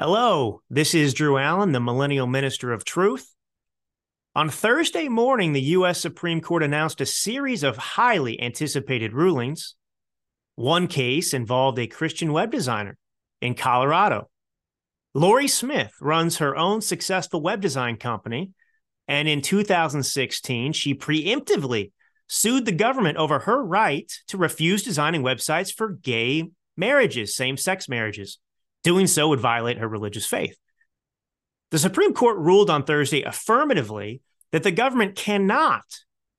Hello, this is Drew Allen, the Millennial Minister of Truth. On Thursday morning, the U.S. Supreme Court announced a series of highly anticipated rulings. One case involved a Christian web designer in Colorado. Lorie Smith runs her own successful web design company, and in 2016, she preemptively sued the government over her right to refuse designing websites for gay marriages, same sex marriages. Doing so would violate her religious faith. The Supreme Court ruled on Thursday affirmatively that the government cannot,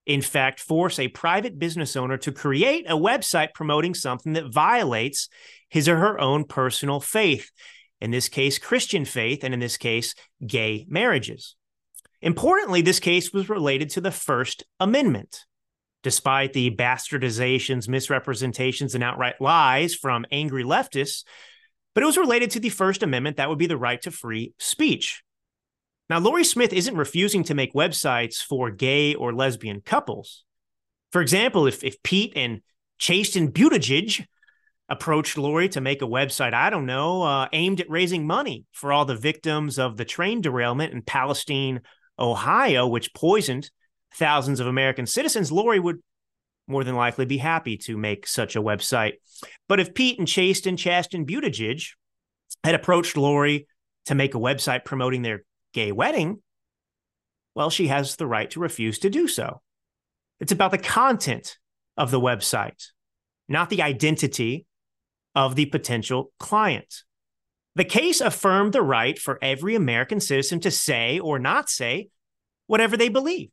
in fact, force a private business owner to create a website promoting something that violates his or her own personal faith, in this case, Christian faith, and in this case, gay marriages. Importantly, this case was related to the First Amendment. Despite the bastardizations, misrepresentations, and outright lies from angry leftists, but it was related to the First Amendment. That would be the right to free speech. Now, Lorie Smith isn't refusing to make websites for gay or lesbian couples. For example, if, if Pete and Chasten Buttigieg approached Lorie to make a website, I don't know, uh, aimed at raising money for all the victims of the train derailment in Palestine, Ohio, which poisoned thousands of American citizens, Lorie would more than likely be happy to make such a website. But if Pete and Chasten, Chasten Buttigieg had approached Lorie to make a website promoting their gay wedding, well, she has the right to refuse to do so. It's about the content of the website, not the identity of the potential client. The case affirmed the right for every American citizen to say or not say whatever they believe.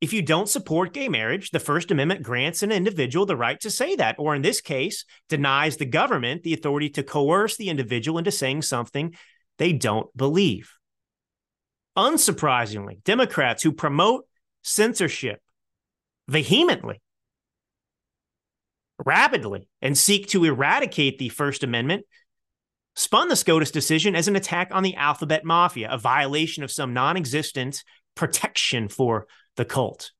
If you don't support gay marriage, the First Amendment grants an individual the right to say that, or in this case, denies the government the authority to coerce the individual into saying something they don't believe. Unsurprisingly, Democrats who promote censorship vehemently, rapidly, and seek to eradicate the First Amendment spun the SCOTUS decision as an attack on the alphabet mafia, a violation of some non existent protection for the cult.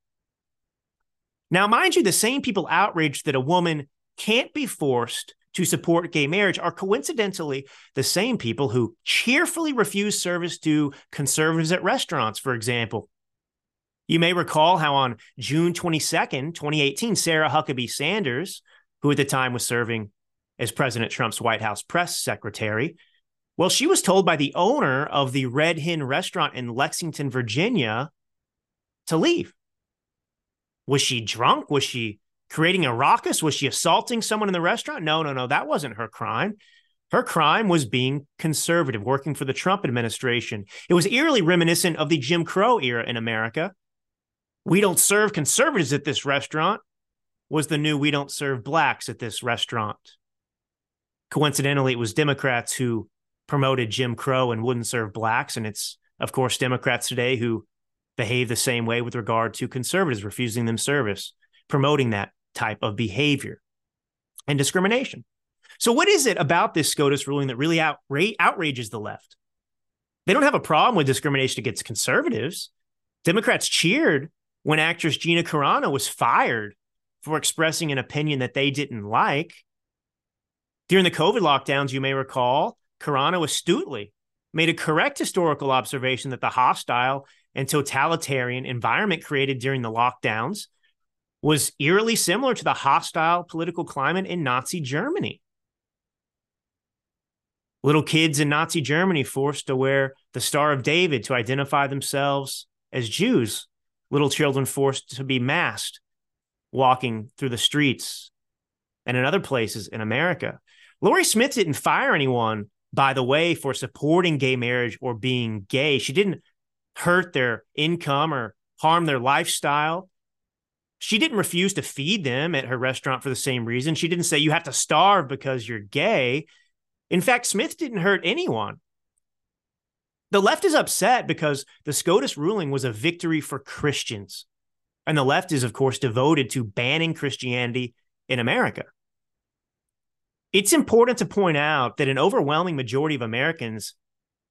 Now, mind you, the same people outraged that a woman can't be forced to support gay marriage are coincidentally the same people who cheerfully refuse service to conservatives at restaurants, for example. You may recall how on June 22nd, 2018, Sarah Huckabee Sanders, who at the time was serving as President Trump's White House press secretary, well, she was told by the owner of the Red Hen restaurant in Lexington, Virginia, to leave. Was she drunk? Was she creating a ruckus? Was she assaulting someone in the restaurant? No, no, no. That wasn't her crime. Her crime was being conservative, working for the Trump administration. It was eerily reminiscent of the Jim Crow era in America. We don't serve conservatives at this restaurant was the new we don't serve blacks at this restaurant. Coincidentally, it was Democrats who promoted Jim Crow and wouldn't serve blacks. And it's, of course, Democrats today who behave the same way with regard to conservatives refusing them service, promoting that type of behavior and discrimination. So, what is it about this SCOTUS ruling that really outra- outrages the left? They don't have a problem with discrimination against conservatives. Democrats cheered when actress Gina Carano was fired for expressing an opinion that they didn't like. During the COVID lockdowns, you may recall, Carano astutely made a correct historical observation that the hostile and totalitarian environment created during the lockdowns was eerily similar to the hostile political climate in Nazi Germany. Little kids in Nazi Germany forced to wear the Star of David to identify themselves as Jews. Little children forced to be masked walking through the streets and in other places in America. Lorie Smith didn't fire anyone, by the way, for supporting gay marriage or being gay. She didn't hurt their income or harm their lifestyle. She didn't refuse to feed them at her restaurant for the same reason. She didn't say you have to starve because you're gay. In fact, Smith didn't hurt anyone. The left is upset because the SCOTUS ruling was a victory for Christians. And the left is, of course, devoted to banning Christianity in America. It's important to point out that an overwhelming majority of Americans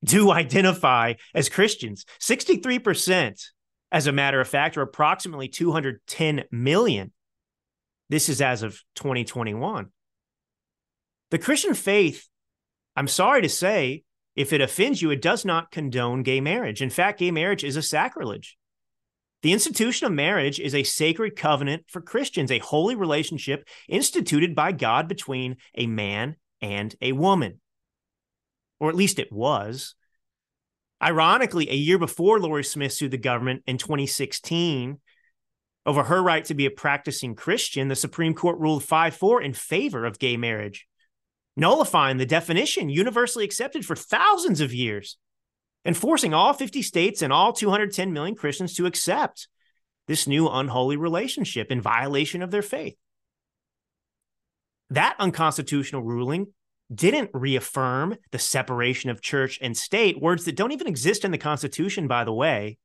do identify as Christians. 63%, as a matter of fact, or approximately 210 million. This is as of 2021. The Christian faith, I'm sorry to say, If it offends you, it does not condone gay marriage. In fact, gay marriage is a sacrilege. The institution of marriage is a sacred covenant for Christians, a holy relationship instituted by God between a man and a woman. Or at least it was. Ironically, a year before Lorie Smith sued the government in 2016 over her right to be a practicing Christian, the Supreme Court ruled 5 4 in favor of gay marriage, nullifying the definition universally accepted for thousands of years and forcing all 50 states and all 210 million Christians to accept this new unholy relationship in violation of their faith. That unconstitutional ruling didn't reaffirm the separation of church and state, words that don't even exist in the Constitution, by the way.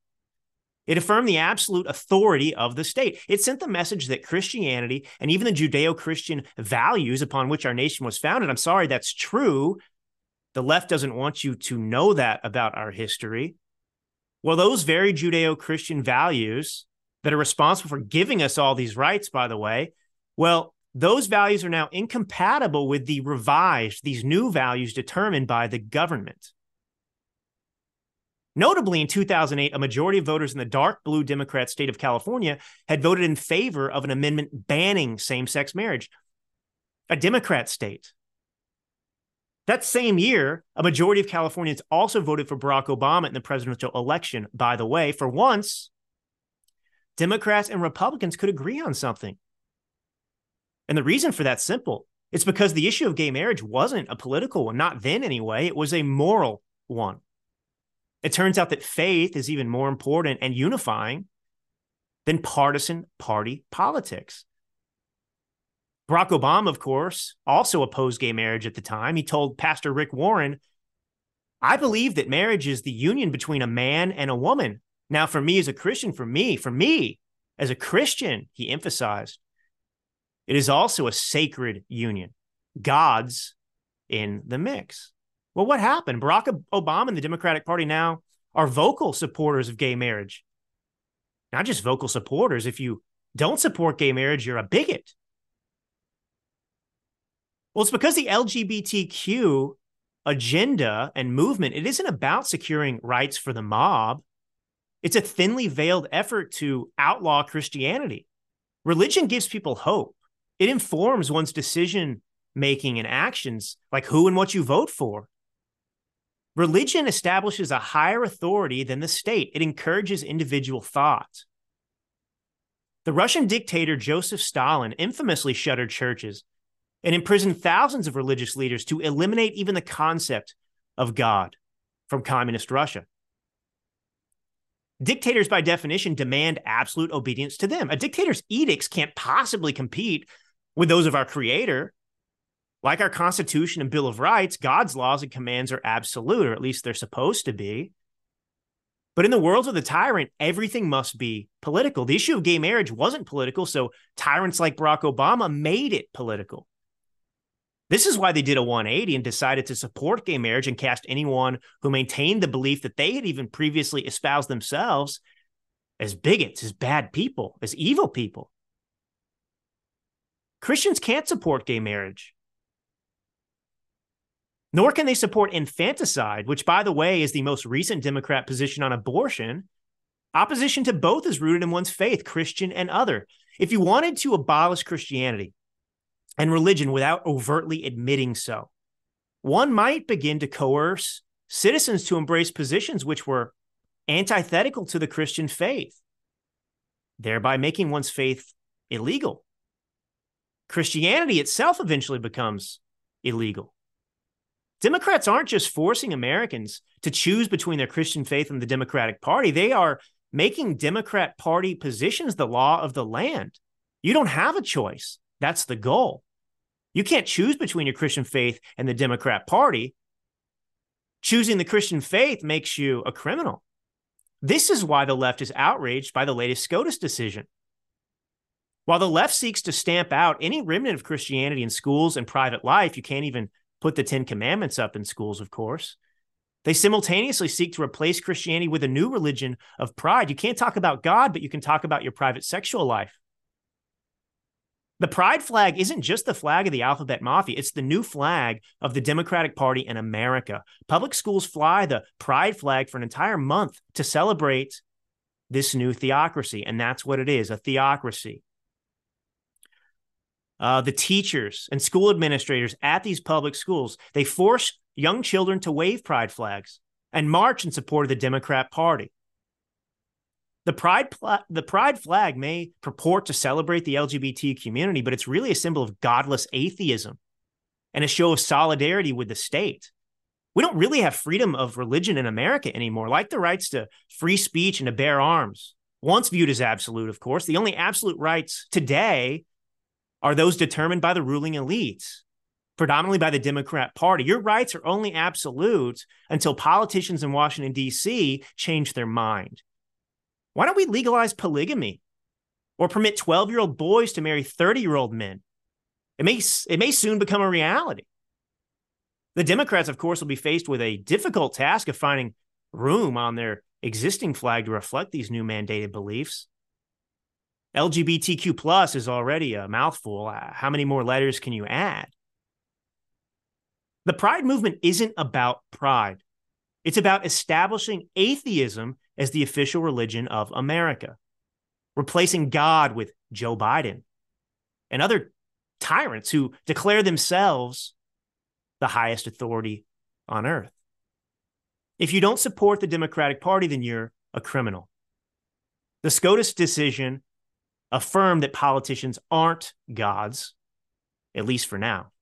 It affirmed the absolute authority of the state. It sent the message that Christianity and even the Judeo Christian values upon which our nation was founded, I'm sorry, that's true, the left doesn't want you to know that about our history. Well, those very Judeo Christian values that are responsible for giving us all these rights, by the way, well, those values are now incompatible with the revised, these new values determined by the government. Notably, in 2008, a majority of voters in the dark blue Democrat state of California had voted in favor of an amendment banning same sex marriage. A Democrat state. That same year, a majority of Californians also voted for Barack Obama in the presidential election. By the way, for once, Democrats and Republicans could agree on something. And the reason for that simple. It's because the issue of gay marriage wasn't a political one, not then anyway. It was a moral one. It turns out that faith is even more important and unifying than partisan party politics. Barack Obama, of course, also opposed gay marriage at the time. He told Pastor Rick Warren, I believe that marriage is the union between a man and a woman. Now, for me as a Christian, for me, for me as a Christian, he emphasized, it is also a sacred union. God's in the mix. Well, what happened? Barack Obama and the Democratic Party now are vocal supporters of gay marriage. Not just vocal supporters. If you don't support gay marriage, you're a bigot. Well, it's because the LGBTQ agenda and movement, it isn't about securing rights for the mob. It's a thinly veiled effort to outlaw Christianity. Religion gives people hope. It informs one's decision making and actions, like who and what you vote for. Religion establishes a higher authority than the state. It encourages individual thought. The Russian dictator Joseph Stalin infamously shuttered churches and imprisoned thousands of religious leaders to eliminate even the concept of God from communist Russia. Dictators, by definition, demand absolute obedience to them. A dictator's edicts can't possibly compete with those of our creator. Like our Constitution and Bill of Rights, God's laws and commands are absolute, or at least they're supposed to be. But in the world of the tyrant, everything must be political. The issue of gay marriage wasn't political, so tyrants like Barack Obama made it political. This is why they did a 180 and decided to support gay marriage and cast anyone who maintained the belief that they had even previously espoused themselves as bigots, as bad people, as evil people. Christians can't support gay marriage. Nor can they support infanticide, which, by the way, is the most recent Democrat position on abortion. Opposition to both is rooted in one's faith, Christian and other. If you wanted to abolish Christianity, and religion without overtly admitting so. One might begin to coerce citizens to embrace positions which were antithetical to the Christian faith, thereby making one's faith illegal. Christianity itself eventually becomes illegal. Democrats aren't just forcing Americans to choose between their Christian faith and the Democratic Party. They are making Democrat Party positions the law of the land. You don't have a choice. That's the goal. You can't choose between your Christian faith and the Democrat Party. Choosing the Christian faith makes you a criminal. This is why the left is outraged by the latest SCOTUS decision. While the left seeks to stamp out any remnant of Christianity in schools and private life, you can't even put the Ten Commandments up in schools, of course. They simultaneously seek to replace Christianity with a new religion of pride. You can't talk about God, but you can talk about your private sexual life. The pride flag isn't just the flag of the alphabet mafia, it's the new flag of the Democratic Party in America. Public schools fly the pride flag for an entire month to celebrate this new theocracy, and that's what it is a theocracy. Uh, the teachers and school administrators at these public schools they force young children to wave pride flags and march in support of the Democrat Party. The pride, pl- the pride flag may purport to celebrate the LGBT community, but it's really a symbol of godless atheism and a show of solidarity with the state. We don't really have freedom of religion in America anymore, like the rights to free speech and to bear arms. Once viewed as absolute, of course, the only absolute rights today are those determined by the ruling elites, predominantly by the Democrat Party. Your rights are only absolute until politicians in Washington, D.C. change their mind. Why don't we legalize polygamy or permit 12 year old boys to marry 30 year old men? It may, it may soon become a reality. The Democrats, of course, will be faced with a difficult task of finding room on their existing flag to reflect these new mandated beliefs. LGBTQ plus is already a mouthful. Uh, how many more letters can you add? The pride movement isn't about pride. It's about establishing atheism as the official religion of America, replacing God with Joe Biden and other tyrants who declare themselves the highest authority on earth. If you don't support the Democratic Party, then you're a criminal. The SCOTUS decision affirmed that politicians aren't gods, at least for now.